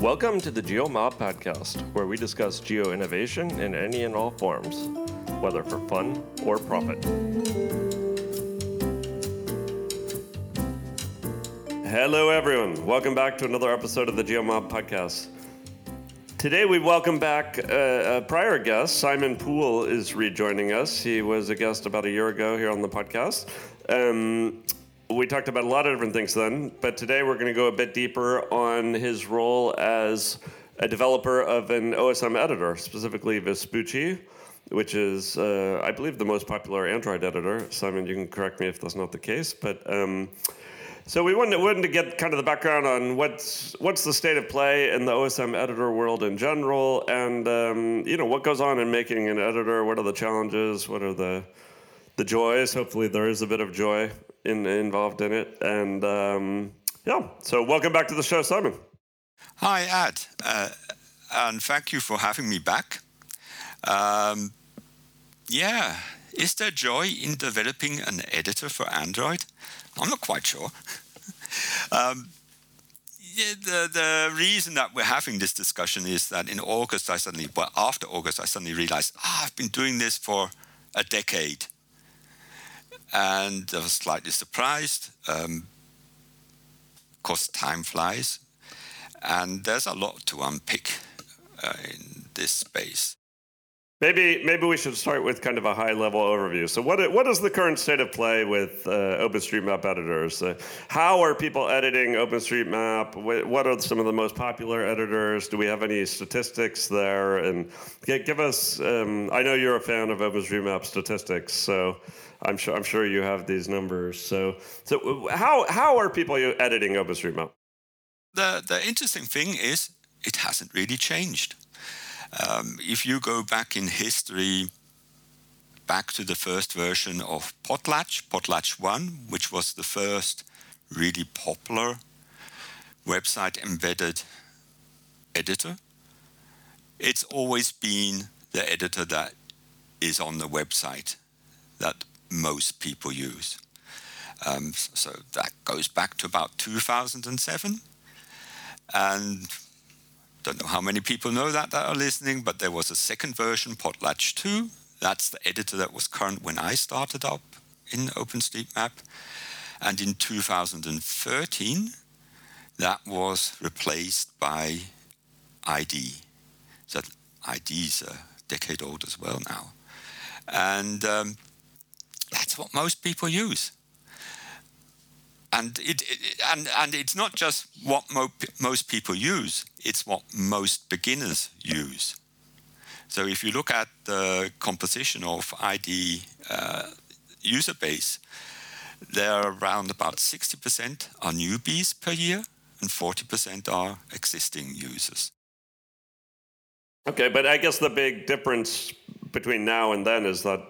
Welcome to the GeoMob podcast, where we discuss geo innovation in any and all forms, whether for fun or profit. Hello, everyone. Welcome back to another episode of the GeoMob podcast. Today, we welcome back a, a prior guest. Simon Poole is rejoining us. He was a guest about a year ago here on the podcast. Um, we talked about a lot of different things then, but today we're going to go a bit deeper on his role as a developer of an OSM editor, specifically Vespucci, which is, uh, I believe, the most popular Android editor. Simon, you can correct me if that's not the case, but. Um, so we wanted, wanted to get kind of the background on what's what's the state of play in the OSM editor world in general, and um, you know what goes on in making an editor. What are the challenges? What are the the joys? Hopefully, there is a bit of joy in, involved in it. And um, yeah, so welcome back to the show, Simon. Hi, Ed, uh, and thank you for having me back. Um, yeah, is there joy in developing an editor for Android? I'm not quite sure. um, the, the reason that we're having this discussion is that in August, I suddenly, well, after August, I suddenly realized, ah, I've been doing this for a decade and I was slightly surprised. Um, of course, time flies, and there's a lot to unpick uh, in this space. Maybe maybe we should start with kind of a high level overview. So what what is the current state of play with uh, OpenStreetMap editors? Uh, how are people editing OpenStreetMap? What are some of the most popular editors? Do we have any statistics there? And give us. Um, I know you're a fan of OpenStreetMap statistics, so I'm sure I'm sure you have these numbers. So so how how are people editing OpenStreetMap? The the interesting thing is it hasn't really changed. Um, if you go back in history, back to the first version of Potlatch, Potlatch 1, which was the first really popular website embedded editor, it's always been the editor that is on the website that most people use. Um, so that goes back to about 2007. And don't know how many people know that that are listening, but there was a second version, Potlatch 2. That's the editor that was current when I started up in OpenStreetMap. And in 2013, that was replaced by ID. So ID is a decade old as well now. And um, that's what most people use and it, it, and and it's not just what mo- most people use; it's what most beginners use. So if you look at the composition of ID uh, user base, there are around about 60% are newbies per year, and 40% are existing users. Okay, but I guess the big difference between now and then is that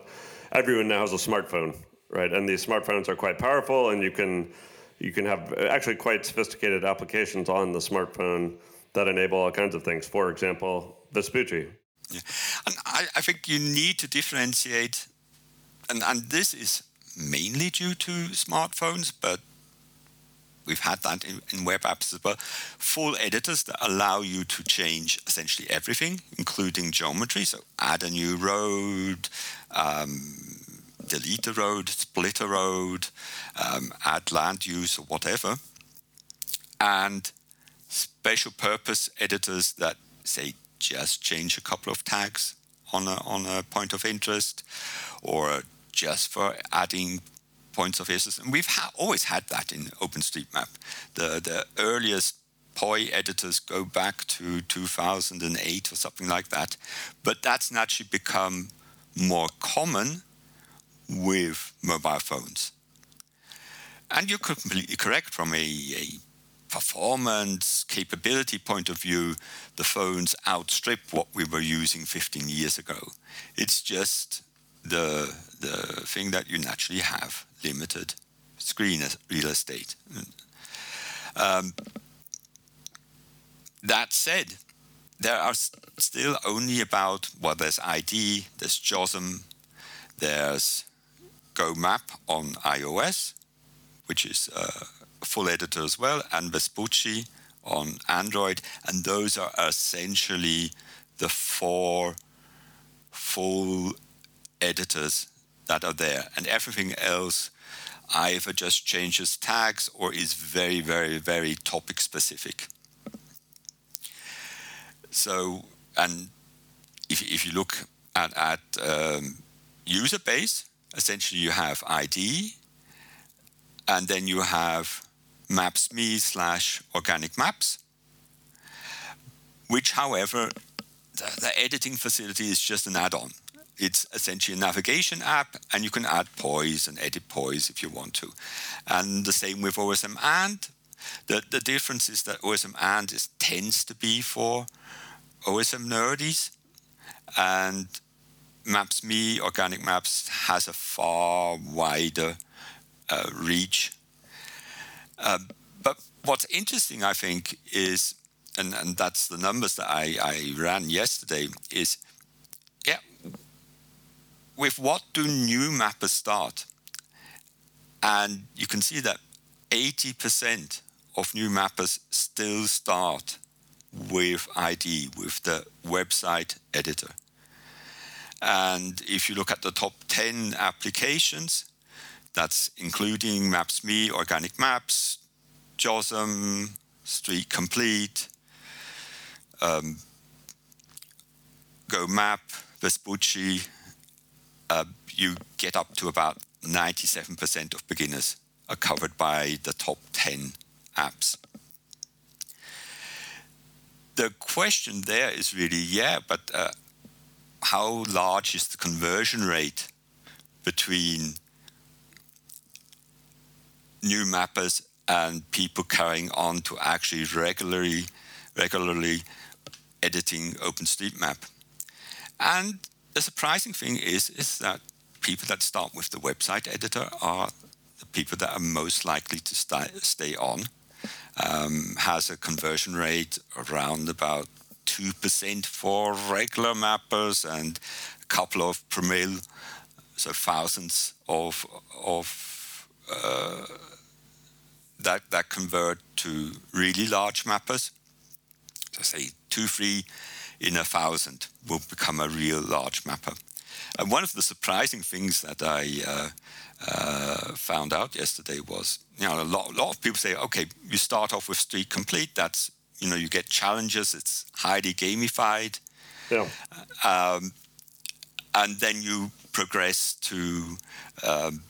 everyone now has a smartphone, right? And these smartphones are quite powerful, and you can you can have actually quite sophisticated applications on the smartphone that enable all kinds of things. For example, Vespucci. Yeah. And I, I think you need to differentiate, and, and this is mainly due to smartphones, but we've had that in, in, web apps as well. Full editors that allow you to change essentially everything, including geometry. So add a new road, um, delete a road, split a road, um, add land use or whatever, and special purpose editors that say just change a couple of tags on a, on a point of interest or just for adding points of interest. And we've ha- always had that in OpenStreetMap. The, the earliest POI editors go back to 2008 or something like that. But that's naturally become more common with mobile phones. And you're completely correct from a, a performance capability point of view, the phones outstrip what we were using 15 years ago. It's just the, the thing that you naturally have limited screen real estate. Um, that said, there are still only about, well, there's ID, there's JOSM, there's GoMap on iOS, which is a full editor as well, and Vespucci on Android, and those are essentially the four full editors that are there, and everything else either just changes tags or is very, very, very topic specific. So, and if, if you look at, at um, user base, essentially you have ID, and then you have maps.me slash organic maps, which, however, the, the editing facility is just an add-on. It's essentially a navigation app, and you can add POIs and edit POIs if you want to. And the same with OsmAnd. The, the difference is that OsmAnd is, tends to be for OSM nerdies, and Maps.me, Organic Maps, has a far wider uh, reach. Uh, but what's interesting, I think, is, and, and that's the numbers that I, I ran yesterday, is yeah, with what do new mappers start? And you can see that 80% of new mappers still start with ID, with the website editor. And if you look at the top 10 applications, that's including Maps.me, Organic Maps, JOSM, Street Complete, um, Go Map, Vespucci. Uh, you get up to about 97% of beginners are covered by the top 10 apps. The question there is really, yeah, but uh, how large is the conversion rate between new mappers and people carrying on to actually regularly regularly editing OpenStreetMap. And the surprising thing is is that people that start with the website editor are the people that are most likely to st- stay on. Um, has a conversion rate around about 2% for regular mappers and a couple of per mil, so thousands of, of uh, that, that convert to really large mappers. So say two, three in a thousand will become a real large mapper. And one of the surprising things that I uh, uh, found out yesterday was, you know, a lot, a lot of people say, okay, you start off with Street Complete, that's you know you get challenges. It's highly gamified. Yeah. Um, and then you progress to um,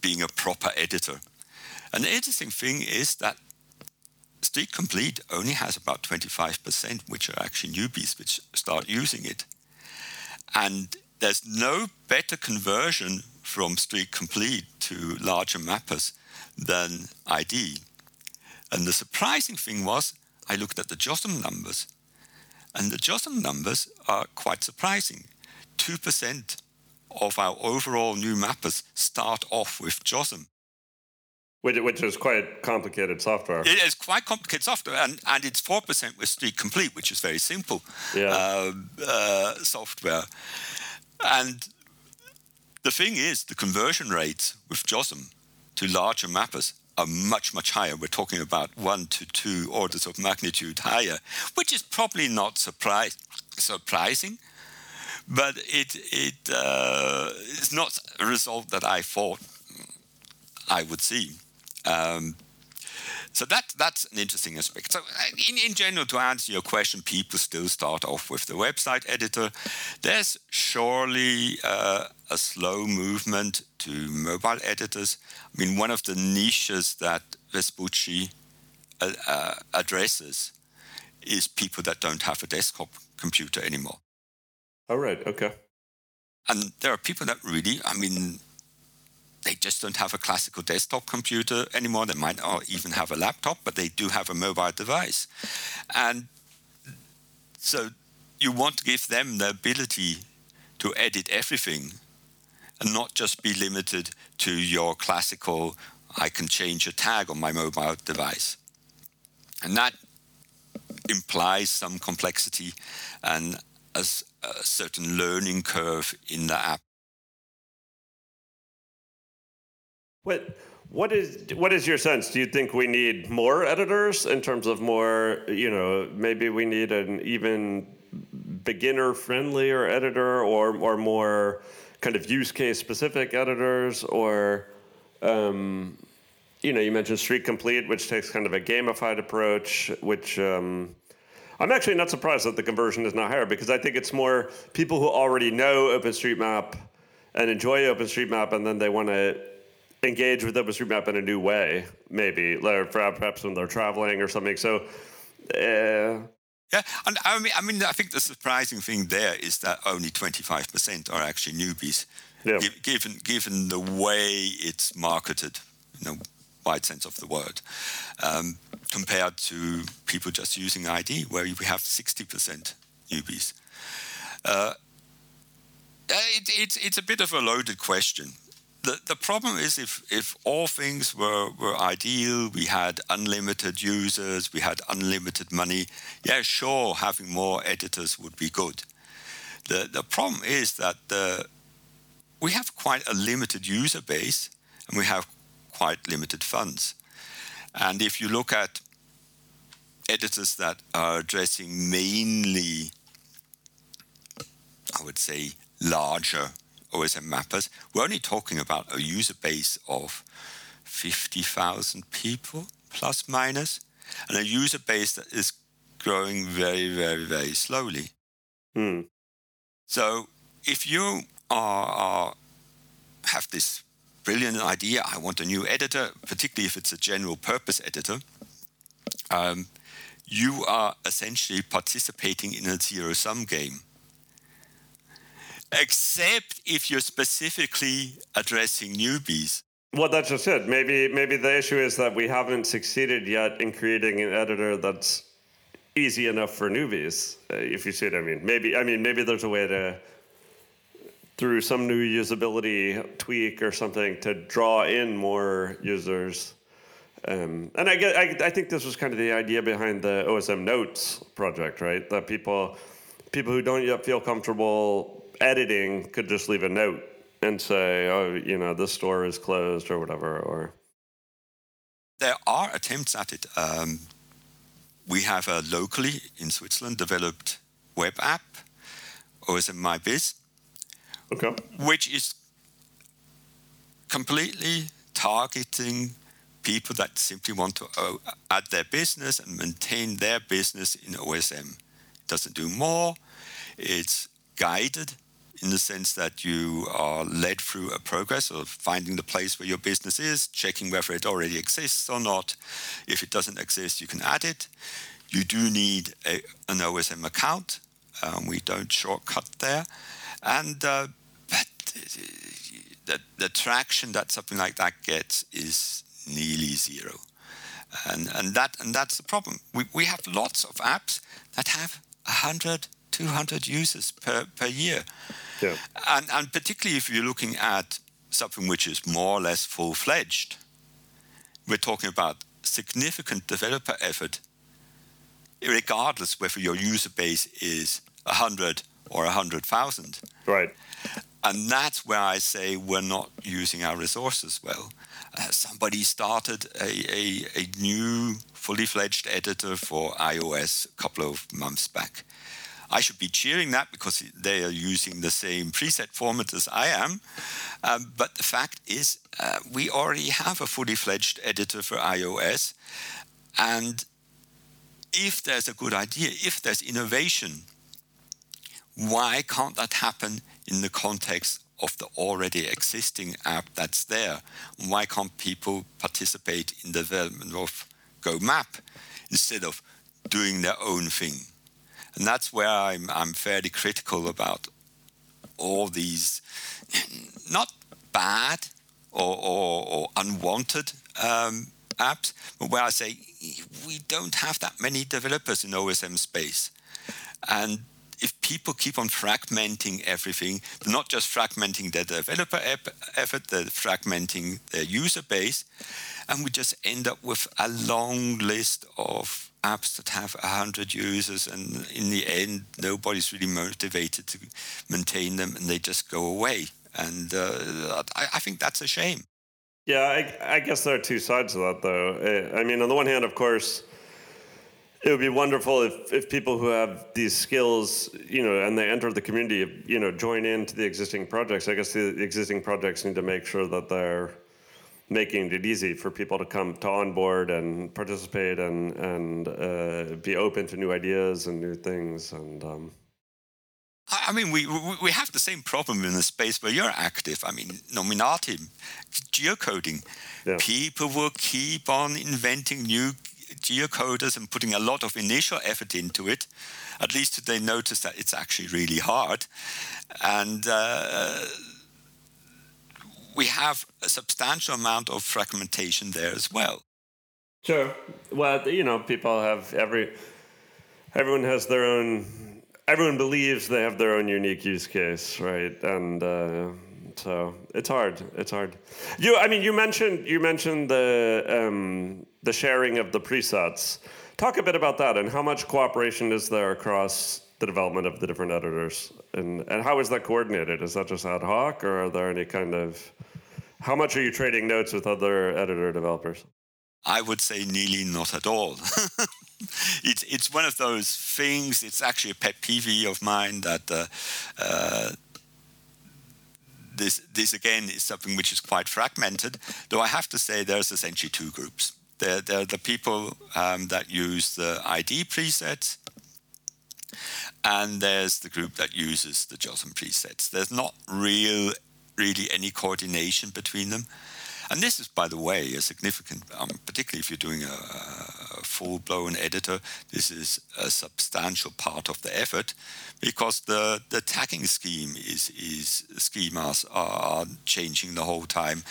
being a proper editor. And the interesting thing is that Street Complete only has about 25%, which are actually newbies which start using it. And there's no better conversion from Street Complete to larger mappers than ID. And the surprising thing was, I looked at the JOSM numbers, and the JOSM numbers are quite surprising. 2% of our overall new mappers start off with JOSM. Which, which is quite complicated software. It is quite complicated software, and, and it's 4% with Street Complete, which is very simple yeah. uh, uh, software. And the thing is, the conversion rates with JOSM to larger mappers are much, much higher. We're talking about one to two orders of magnitude higher, which is probably not surprising, but it it uh, is not a result that I thought I would see. Um, so that that's an interesting aspect. So in, in general, to answer your question, people still start off with the website editor. There's surely uh, a slow movement to mobile editors. I mean, one of the niches that Vespucci uh, uh, addresses is people that don't have a desktop computer anymore. All right. Okay. And there are people that really, I mean, they just don't have a classical desktop computer anymore. They might not even have a laptop, but they do have a mobile device. And so you want to give them the ability to edit everything and not just be limited to your classical, I can change a tag on my mobile device. And that implies some complexity and a, a certain learning curve in the app. What what is what is your sense? Do you think we need more editors in terms of more? You know, maybe we need an even beginner friendlier editor, or or more kind of use case specific editors, or um, you know, you mentioned Street Complete, which takes kind of a gamified approach, which. Um, I'm actually not surprised that the conversion is not higher because I think it's more people who already know OpenStreetMap and enjoy OpenStreetMap, and then they want to engage with OpenStreetMap in a new way, maybe, like perhaps when they're traveling or something. So, uh, yeah, and I mean, I mean, I think the surprising thing there is that only 25% are actually newbies, yeah. given given the way it's marketed, you know, wide sense of the word. Um, compared to people just using ID, where we have 60% newbies. Uh, it, it's, it's a bit of a loaded question. The, the problem is if, if all things were, were ideal, we had unlimited users, we had unlimited money, yeah, sure, having more editors would be good. The, the problem is that the, we have quite a limited user base and we have quite limited funds. And if you look at editors that are addressing mainly, I would say, larger OSM mappers, we're only talking about a user base of 50,000 people, plus minus, and a user base that is growing very, very, very slowly. Hmm. So if you are, are have this brilliant idea. I want a new editor, particularly if it's a general purpose editor. Um, you are essentially participating in a zero sum game. Except if you're specifically addressing newbies. Well, that's just it. Maybe maybe the issue is that we haven't succeeded yet in creating an editor that's easy enough for newbies. Uh, if you see what I mean. Maybe I mean maybe there's a way to through some new usability tweak or something to draw in more users. Um, and I, get, I, I think this was kind of the idea behind the OSM Notes project, right? That people people who don't yet feel comfortable editing could just leave a note and say, oh, you know, this store is closed or whatever. Or there are attempts at it. Um, we have a locally in Switzerland developed web app, OSM My Biz, Okay. Which is completely targeting people that simply want to uh, add their business and maintain their business in OSM. It doesn't do more. It's guided in the sense that you are led through a progress of finding the place where your business is, checking whether it already exists or not. If it doesn't exist, you can add it. You do need a, an OSM account. Um, we don't shortcut there. And uh, the, the traction that something like that gets is nearly zero. And, and, that, and that's the problem. We, we have lots of apps that have 100, 200 users per, per year. Yeah. And, and particularly if you're looking at something which is more or less full fledged, we're talking about significant developer effort, regardless whether your user base is 100 or 100,000. Right. And that's where I say we're not using our resources well. Uh, somebody started a, a, a new fully fledged editor for iOS a couple of months back. I should be cheering that because they are using the same preset format as I am. Um, but the fact is, uh, we already have a fully fledged editor for iOS. And if there's a good idea, if there's innovation, why can't that happen in the context of the already existing app that's there? Why can't people participate in the development of Go Map instead of doing their own thing? And that's where I'm, I'm fairly critical about all these not bad or, or, or unwanted um, apps, but where I say we don't have that many developers in OSM space. And if people keep on fragmenting everything, they're not just fragmenting their developer effort, they're fragmenting their user base, and we just end up with a long list of apps that have 100 users, and in the end, nobody's really motivated to maintain them, and they just go away. And uh, I, I think that's a shame. Yeah, I, I guess there are two sides to that, though. Eh, I mean, on the one hand, of course, it would be wonderful if, if people who have these skills, you know, and they enter the community, you know, join into the existing projects. I guess the existing projects need to make sure that they're making it easy for people to come to onboard and participate and and uh, be open to new ideas and new things and. Um, I mean, we, we have the same problem in the space where you're active. I mean, Nominatim, geocoding. Yeah. People will keep on inventing new geocoders and putting a lot of initial effort into it. At least they notice that it's actually really hard. And uh, we have a substantial amount of fragmentation there as well. Sure. Well, you know, people have every, everyone has their own, everyone believes they have their own unique use case, right? And uh, so it's hard. It's hard. You, I mean, you mentioned you mentioned the um, the sharing of the presets. Talk a bit about that and how much cooperation is there across the development of the different editors, and and how is that coordinated? Is that just ad hoc, or are there any kind of how much are you trading notes with other editor developers? I would say nearly not at all. it's it's one of those things. It's actually a pet peeve of mine that uh, uh, this this again is something which is quite fragmented. Though I have to say, there's essentially two groups. There, there are the people um, that use the ID presets, and there's the group that uses the JOSM presets. There's not real, really any coordination between them. And this is, by the way, a significant, um, particularly if you're doing a, a full-blown editor, this is a substantial part of the effort because the, the tagging scheme is, is schemas are changing the whole time.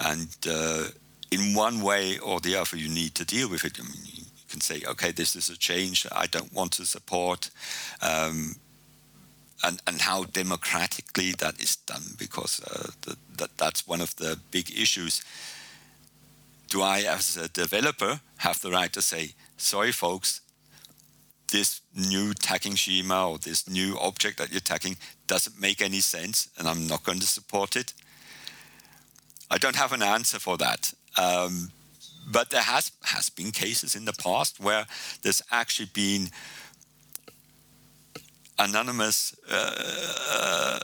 And uh, in one way or the other, you need to deal with it. I mean, can say, okay, this is a change I don't want to support. Um, and, and how democratically that is done, because uh, the, that, that's one of the big issues. Do I, as a developer, have the right to say, sorry, folks, this new tagging schema or this new object that you're tagging doesn't make any sense and I'm not going to support it? I don't have an answer for that. Um, but there has has been cases in the past where there's actually been anonymous uh,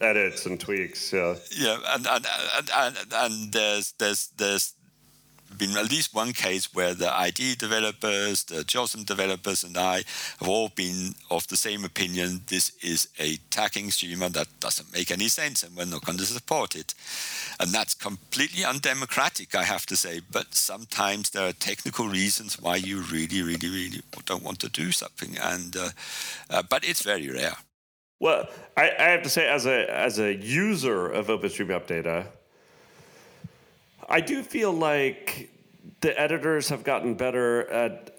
edits and tweaks. Yeah, yeah, and and, and, and, and there's there's there's been at least one case where the ID developers, the JOSM developers, and I have all been of the same opinion. This is a tagging schema that doesn't make any sense, and we're not going to support it. And that's completely undemocratic, I have to say. But sometimes there are technical reasons why you really, really, really don't want to do something, and uh, uh, but it's very rare. Well, I, I have to say, as a as a user of OpenStreetMap data, I do feel like the editors have gotten better at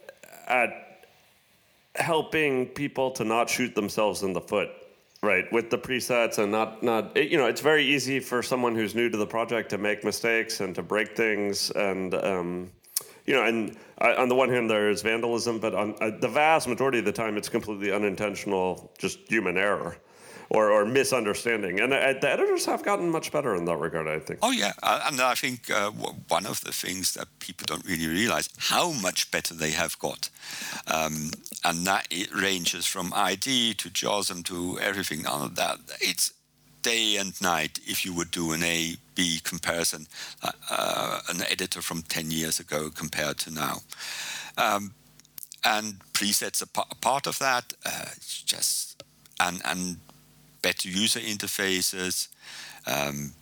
at helping people to not shoot themselves in the foot right with the presets and not not it, you know it's very easy for someone who's new to the project to make mistakes and to break things and um, you know and uh, on the one hand there is vandalism but on uh, the vast majority of the time it's completely unintentional just human error or, or misunderstanding. And the editors have gotten much better in that regard, I think. Oh, yeah. Uh, and I think uh, one of the things that people don't really realize how much better they have got. Um, and that it ranges from ID to JOSM to everything. Of that. It's day and night if you would do an A B comparison, uh, uh, an editor from 10 years ago compared to now. Um, and presets are part of that. Just and and better user interfaces. Um,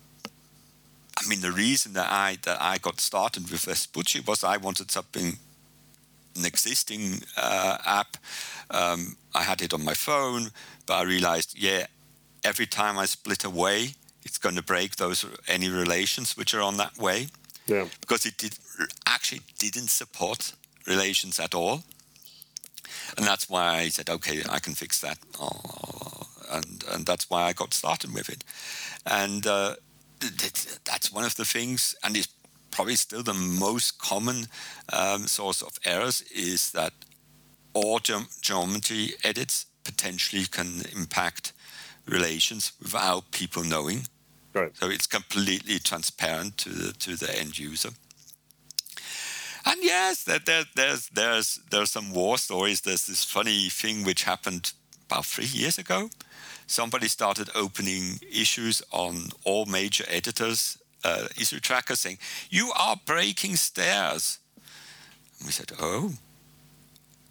I mean, the reason that I that I got started with Vespucci was I wanted something, an existing uh, app. Um, I had it on my phone, but I realized, yeah, every time I split away, it's going to break those any relations which are on that way. Yeah. Because it did actually didn't support relations at all, and that's why I said, okay, I can fix that. I'll, and and that's why I got started with it. And uh, that's one of the things, and it's probably still the most common um, source of errors is that all ge- geometry edits potentially can impact relations without people knowing. Right. So it's completely transparent to the to the end user. And yes, there, there, there's there's there's some war stories. There's this funny thing which happened about three years ago. Somebody started opening issues on all major editors, uh, issue tracker saying, "You are breaking stairs." And we said, "Oh."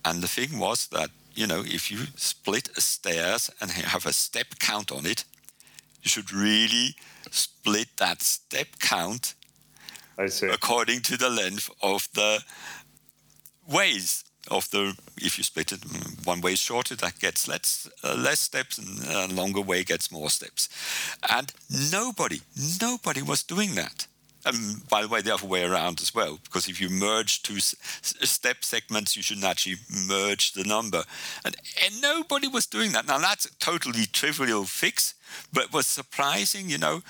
And the thing was that you know if you split a stairs and have a step count on it, you should really split that step count according to the length of the ways of the if you split it mm, one way shorter that gets less uh, less steps and a longer way gets more steps. And nobody nobody was doing that. And by the way the other way around as well because if you merge two s- step segments you shouldn't actually merge the number. And, and nobody was doing that. Now that's a totally trivial fix but was surprising you know.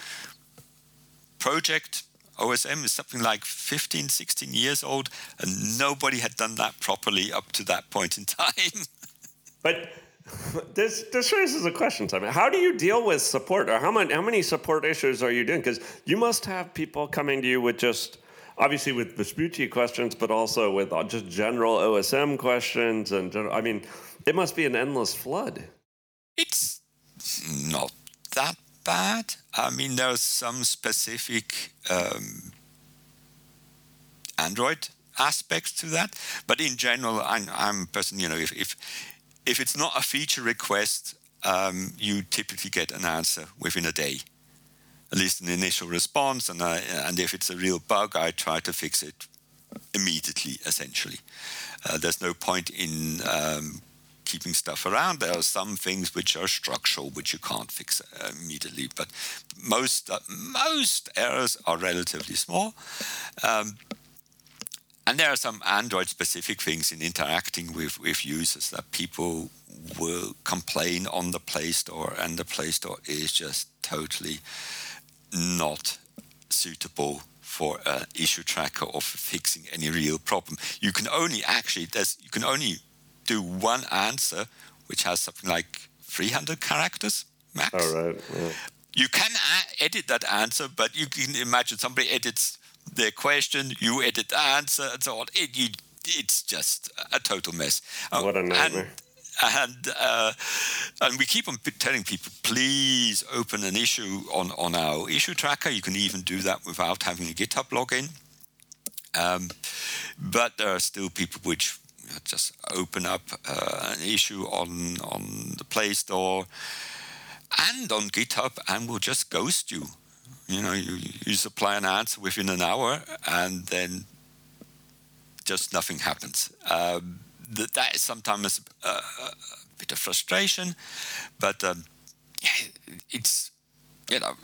Project OSM is something like 15, 16 years old, and nobody had done that properly up to that point in time. But this this raises a question, Simon. How do you deal with support, or how many how many support issues are you doing? Because you must have people coming to you with just obviously with Vespucci questions, but also with uh, just general OSM questions, and general, I mean, it must be an endless flood. it's not that bad. I mean, there's some specific um, Android aspects to that, but in general, I'm, I'm person, you know, if, if if it's not a feature request, um, you typically get an answer within a day, at least an initial response. And I, and if it's a real bug, I try to fix it immediately. Essentially, uh, there's no point in um, keeping stuff around. There are some things which are structural, which you can't fix uh, immediately. But most uh, most errors are relatively small. Um, and there are some Android specific things in interacting with, with users that people will complain on the Play Store, and the Play Store is just totally not suitable for an issue tracker or for fixing any real problem. You can only actually there's you can only do one answer which has something like 300 characters max. All right. Yeah. You can edit that answer, but you can imagine somebody edits their question, you edit the answer, and so on. It, you, it's just a total mess. Uh, What a and- nightmare. And uh, and we keep on telling people, please open an issue on on our issue tracker. You can even do that without having a GitHub login. Um, but there are still people which just open up uh, an issue on on the Play Store and on GitHub and we'll just ghost you. You know, you, you supply an answer within an hour and then just nothing happens. Um, th- that is sometimes a, a bit of frustration, but um, it's you know,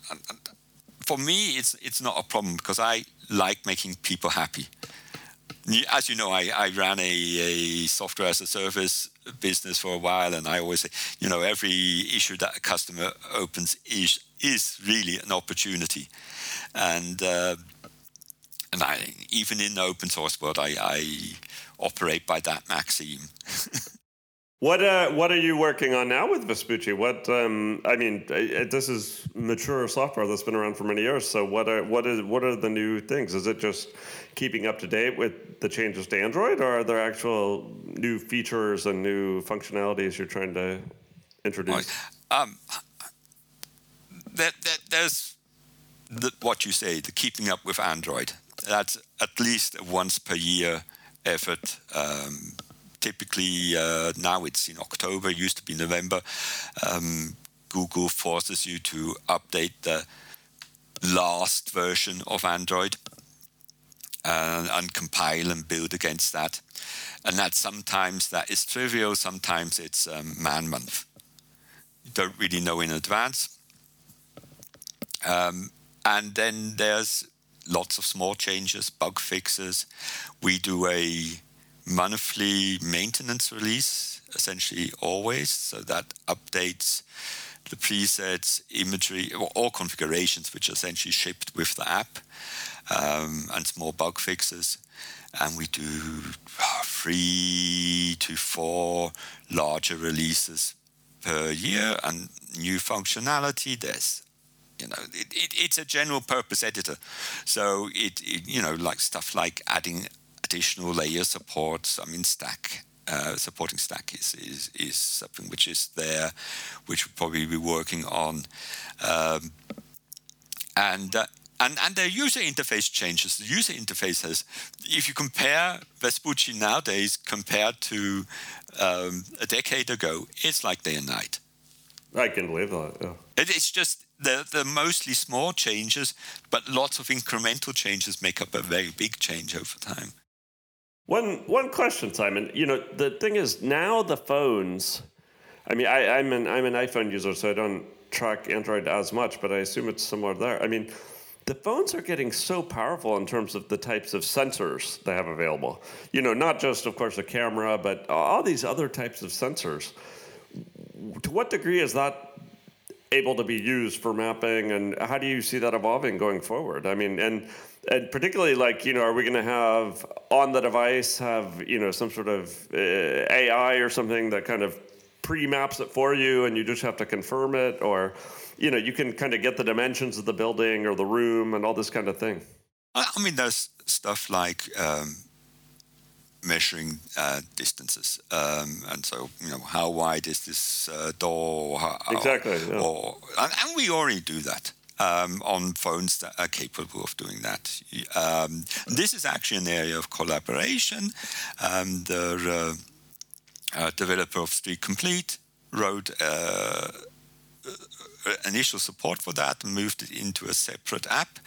for me, it's it's not a problem because I like making people happy. As you know, I, I ran a, a software as a service business for a while, and I always say, you know, every issue that a customer opens is is really an opportunity, and uh, and I even in the open source world, I, I operate by that maxim. What uh, what are you working on now with Vespucci? What um, I mean, this is mature software that's been around for many years. So what are what is what are the new things? Is it just keeping up to date with the changes to Android, or are there actual new features and new functionalities you're trying to introduce? Um, that, that, there's the, what you say, the keeping up with Android. That's at least once per year effort. Um, typically, uh, now it's in October, used to be November. Um, Google forces you to update the last version of Android and, and compile and build against that. And that sometimes that is trivial, sometimes it's um, man month. You don't really know in advance. Um, and then there's lots of small changes, bug fixes. We do a monthly maintenance release, essentially always, so that updates the presets, imagery, or all configurations, which are essentially shipped with the app, um, and small bug fixes. And we do uh, three to four larger releases per year and new functionality. There's you know, it, it, it's a general purpose editor. So it, it, you know, like stuff like adding additional layer supports. I mean, Stack uh, supporting Stack is, is is something which is there, which we'll probably be working on, um, and. Uh, and, and their user interface changes. The user interface has, if you compare Vespucci nowadays compared to um, a decade ago, it's like day and night. I can believe that. Yeah. It, it's just they're, they're mostly small changes, but lots of incremental changes make up a very big change over time. One one question, Simon. You know, the thing is now the phones. I mean, I, I'm an I'm an iPhone user, so I don't track Android as much, but I assume it's similar there. I mean, the phones are getting so powerful in terms of the types of sensors they have available. You know, not just, of course, the camera, but all these other types of sensors. To what degree is that able to be used for mapping, and how do you see that evolving going forward? I mean, and and particularly like you know, are we going to have on the device have you know some sort of uh, AI or something that kind of pre-maps it for you, and you just have to confirm it, or you know, you can kind of get the dimensions of the building or the room and all this kind of thing. I, mean, there's stuff like um, measuring uh, distances, um, and so you know, how wide is this uh, door? How, exactly. Yeah. Or, and, and, we already do that. Um, on phones that are capable of doing that. Um, this is actually an area of collaboration. Um, the uh, uh, developer of Street Complete wrote uh, uh, initial support for that and moved it into a separate app.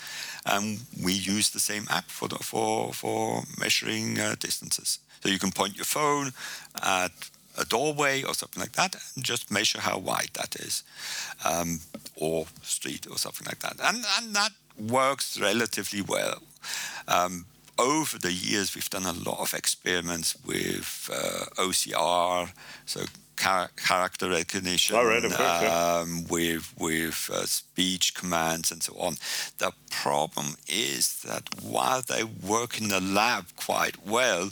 And we use the same app for the, for for measuring uh, distances. So you can point your phone at a doorway or something like that and just measure how wide that is, um, or street or something like that. And and that works relatively well. Um, over the years, we've done a lot of experiments with uh, OCR, so char- character recognition, oh, right, course, yeah. um, with with uh, speech commands and so on. The problem is that while they work in the lab quite well,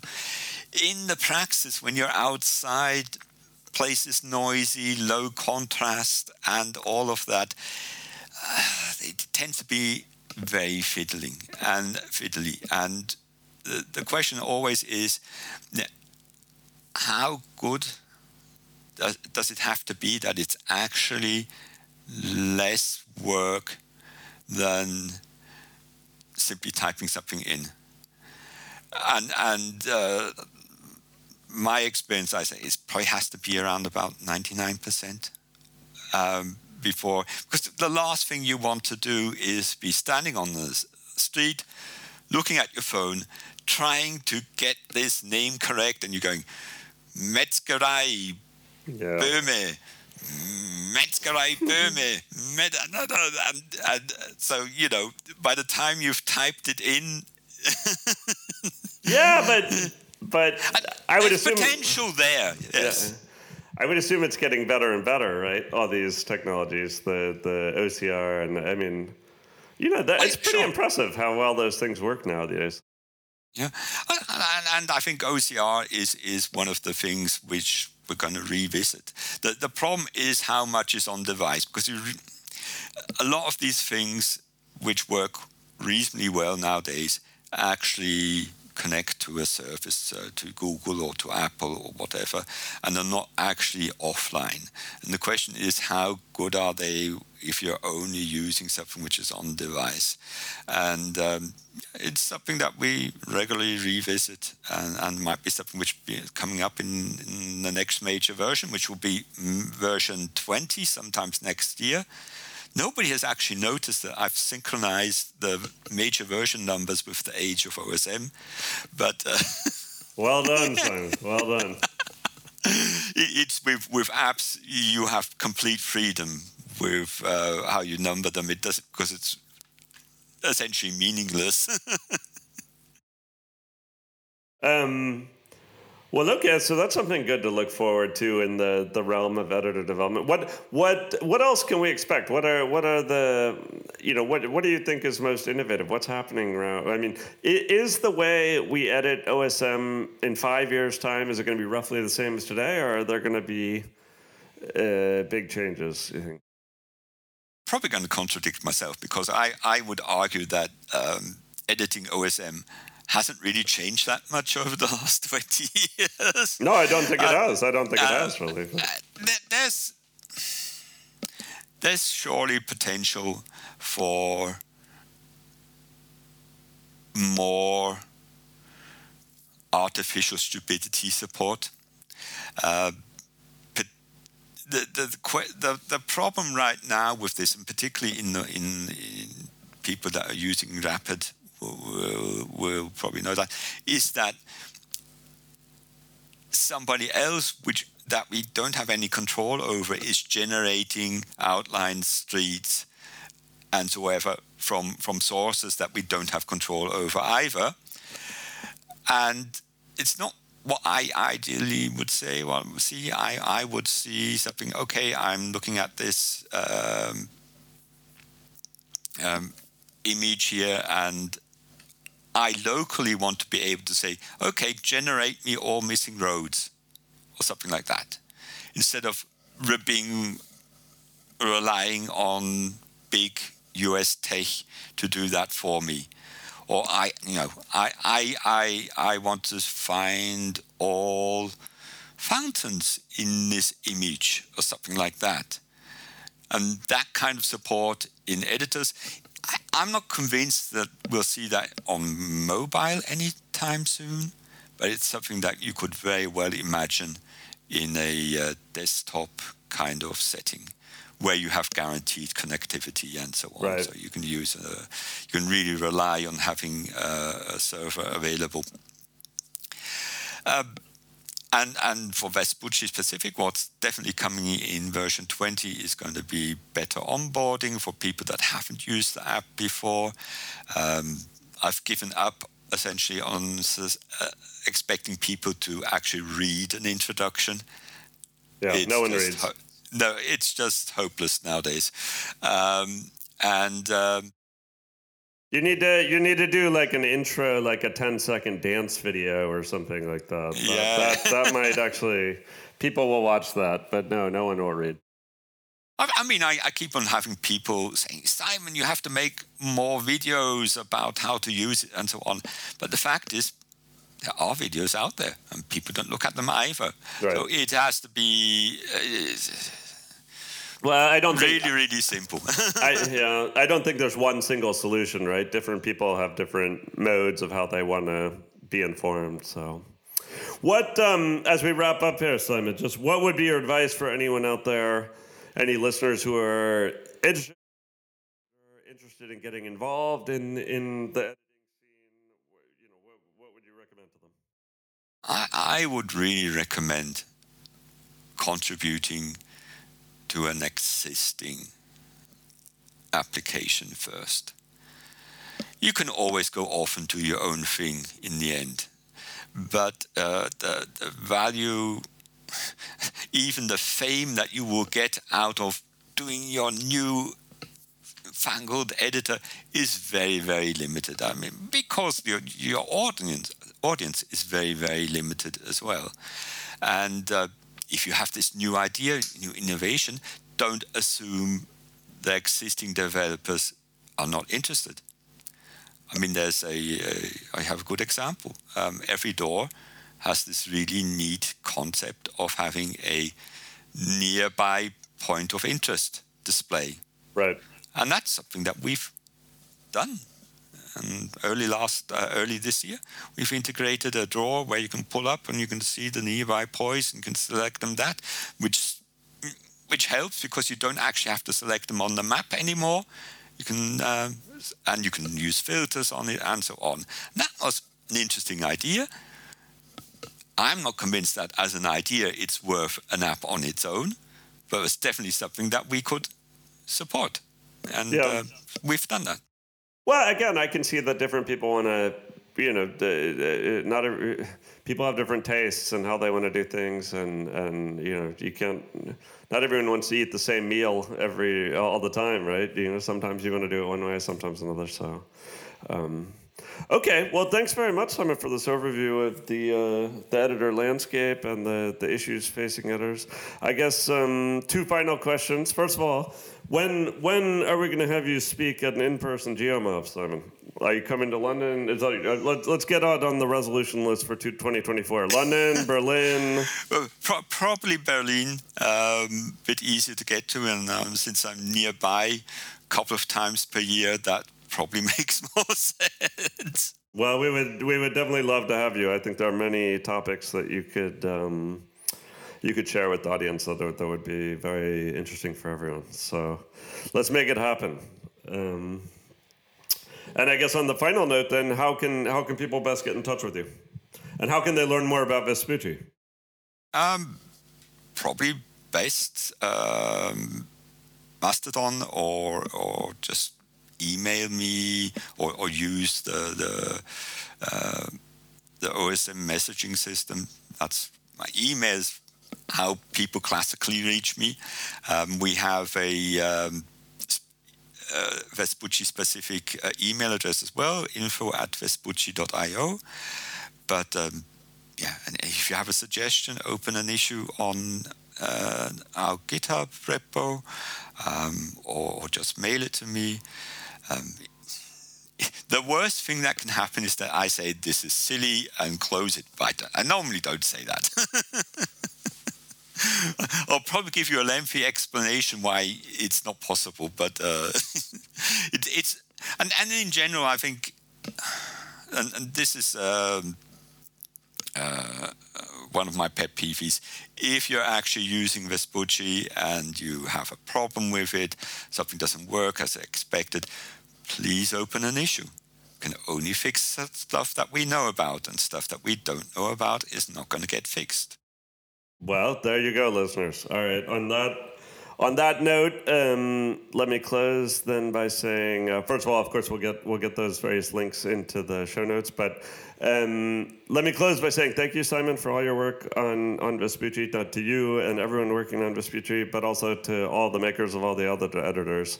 in the practice, when you're outside, places noisy, low contrast, and all of that, uh, it tends to be very fiddling and fiddly. And the, the question always is, how good does, does it have to be that it's actually less work than simply typing something in? And, and uh, my experience, I say, is probably has to be around about 99% um, before, because the last thing you want to do is be standing on the street, looking at your phone, trying to get this name correct, and you're going, Metzgerei yeah. Böhme, Metzgerei Böhme, and, and so you know, by the time you've typed it in, yeah, but but I would assume potential there. Yes. Yeah. I would assume it's getting better and better, right? All these technologies, the the OCR, and I mean, you know, that, it's pretty sure. impressive how well those things work nowadays. Yeah, and, and, I think OCR is is one of the things which we're going to revisit. The, the problem is how much is on device because re- a lot of these things which work reasonably well nowadays actually connect to a service, uh, to Google or to Apple or whatever, and are not actually offline. And the question is, how good are they if you're only using something which is on device? And um, it's something that we regularly revisit and, and might be something which be coming up in, in the next major version, which will be version 20, sometimes next year nobody has actually noticed that I've synchronized the major version numbers with the age of OSM. But uh, well done, Simon. Well done. it's with with apps you have complete freedom with uh, how you number them. It does because it's essentially meaningless. um, well, okay, so that's something good to look forward to in the, the realm of editor development. What what what else can we expect? What are what are the you know what what do you think is most innovative? What's happening around? I mean, is the way we edit OSM in five years' time is it going to be roughly the same as today, or are there going to be uh, big changes? You think? probably going to contradict myself because I, I would argue that um, editing OSM hasn't really changed that much over the last 20 years. No, I don't think it uh, has. I don't think it uh, has really. Uh, there's, there's surely potential for more artificial stupidity support. Uh, the, the, the, the problem right now with this, and particularly in, the, in, in people that are using Rapid will, will, probably know that, is that somebody else which that we don't have any control over is generating outline streets and so ever from from sources that we don't have control over either and it's not what I ideally would say. Well, see, I, I would see something. Okay, I'm looking at this um, um, image here, and I locally want to be able to say, okay, generate me all missing roads, or something like that, instead of relying on big US tech to do that for me or I, you know, I, I, I, I want to find all fountains in this image or something like that. And that kind of support in editors, I, am not convinced that we'll see that on mobile anytime soon, but it's something that you could very well imagine in a uh, desktop kind of setting where you have guaranteed connectivity and so on. Right. So you can use, a, you can really rely on having a server available. Um, and, and for Vespucci specific, what's definitely coming in version 20 is going to be better onboarding for people that haven't used the app before. Um, I've given up essentially on uh, expecting people to actually read an introduction. Yeah, it's no one reads. Ho- no, it's just hopeless nowadays. Um, and um, you need to you need to do like an intro, like a 10 second dance video or something like that. Yeah. That, that, that might actually people will watch that, but no, no one will read. I, I mean, I, I, keep on having people saying, Simon, you have to make more videos about how to use it and so on. But the fact is, there are videos out there, and people don't look at them either. Right. So it has to be. Uh, well, I don't really, think, really simple. I, yeah, I don't think there's one single solution, right? Different people have different modes of how they want to be informed. So, what um, as we wrap up here, Simon? Just what would be your advice for anyone out there, any listeners who are interested, interested in getting involved in in the editing scene? You know, what, what would you recommend to them? I, I would really recommend contributing to an existing application first. You can always go off and do your own thing in the end, but uh, the, the value, even the fame that you will get out of doing your new fangled editor is very very limited. I mean because your your audience audience is very very limited as well. And uh, if you have this new idea, new innovation, don't assume the existing developers are not interested. I mean, there's a, a I have a good example. Um, EveryDoor has this really neat concept of having a nearby point of interest display. Right. And that's something that we've done and early last, uh, early this year, we've integrated a drawer where you can pull up and you can see the nearby points and you can select them that, which which helps because you don't actually have to select them on the map anymore. You can uh, and you can use filters on it and so on. That was an interesting idea. I'm not convinced that as an idea it's worth an app on its own, but it's definitely something that we could support, and yeah. uh, we've done that. Well, again, I can see that different people want to, you know, the, not a, people have different tastes and how they want to do things, and and you know, you can't. Not everyone wants to eat the same meal every all the time, right? You know, sometimes you want to do it one way, sometimes another. So, um, Okay, well, thanks very much, Simon, for this overview of the uh, the editor landscape and the, the issues facing editors. I guess um, two final questions. First of all, when when are we going to have you speak at an in person GeoMob, Simon? Are you coming to London? Is that, uh, let, let's get out on the resolution list for 2024. London, Berlin. Well, pro- probably Berlin. Um, bit easier to get to, and um, since I'm nearby, a couple of times per year, that probably makes more sense. Well, we would we would definitely love to have you. I think there are many topics that you could um, you could share with the audience that that would be very interesting for everyone. So let's make it happen. Um, and I guess on the final note, then, how can how can people best get in touch with you, and how can they learn more about Vespucci? Um, probably best um, Mastodon or or just email me or, or use the the uh, the OSM messaging system. That's my emails. How people classically reach me. Um, we have a um, uh, Vespucci specific uh, email address as well, info at vespucci.io. But um, yeah, and if you have a suggestion, open an issue on uh, our GitHub repo um, or, or, just mail it to me. Um, the worst thing that can happen is that I say this is silly and close it. But I normally don't say that. I'll probably give you a lengthy explanation why it's not possible, but uh, it, it's and, and in general, I think, and, and this is um, uh, one of my pet peeves. If you're actually using Vespucci and you have a problem with it, something doesn't work as expected, please open an issue. We can only fix stuff that we know about, and stuff that we don't know about is not going to get fixed. Well, there you go, listeners. All right, on that on that note, um, let me close then by saying, uh, first of all, of course, we'll get we'll get those various links into the show notes. But um, let me close by saying thank you, Simon, for all your work on on Vespucci. Not to you and everyone working on Vespucci, but also to all the makers of all the other editors.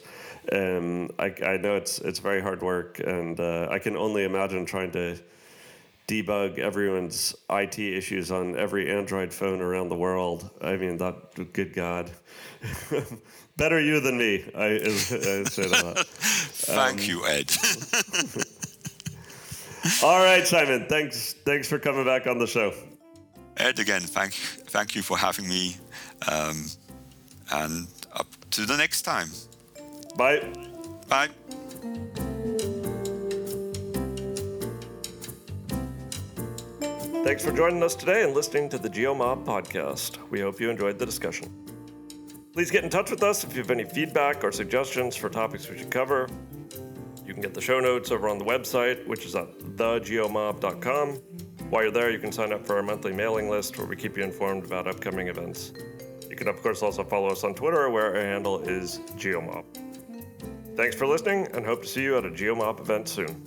Um, I, I know it's it's very hard work, and uh, I can only imagine trying to debug everyone's IT issues on every Android phone around the world. I mean, that good God, better you than me. I, I say that. Thank um, you, Ed. all right, Simon. Thanks. Thanks for coming back on the show. Ed, again, thank thank you for having me, um, and up to the next time. Bye. Bye. Thanks for joining us today and listening to the GeoMob podcast. We hope you enjoyed the discussion. Please get in touch with us if you have any feedback or suggestions for topics we should cover. You can get the show notes over on the website, which is at thegeomob.com. While you're there, you can sign up for our monthly mailing list where we keep you informed about upcoming events. You can, of course, also follow us on Twitter where our handle is GeoMob. Thanks for listening and hope to see you at a GeoMob event soon.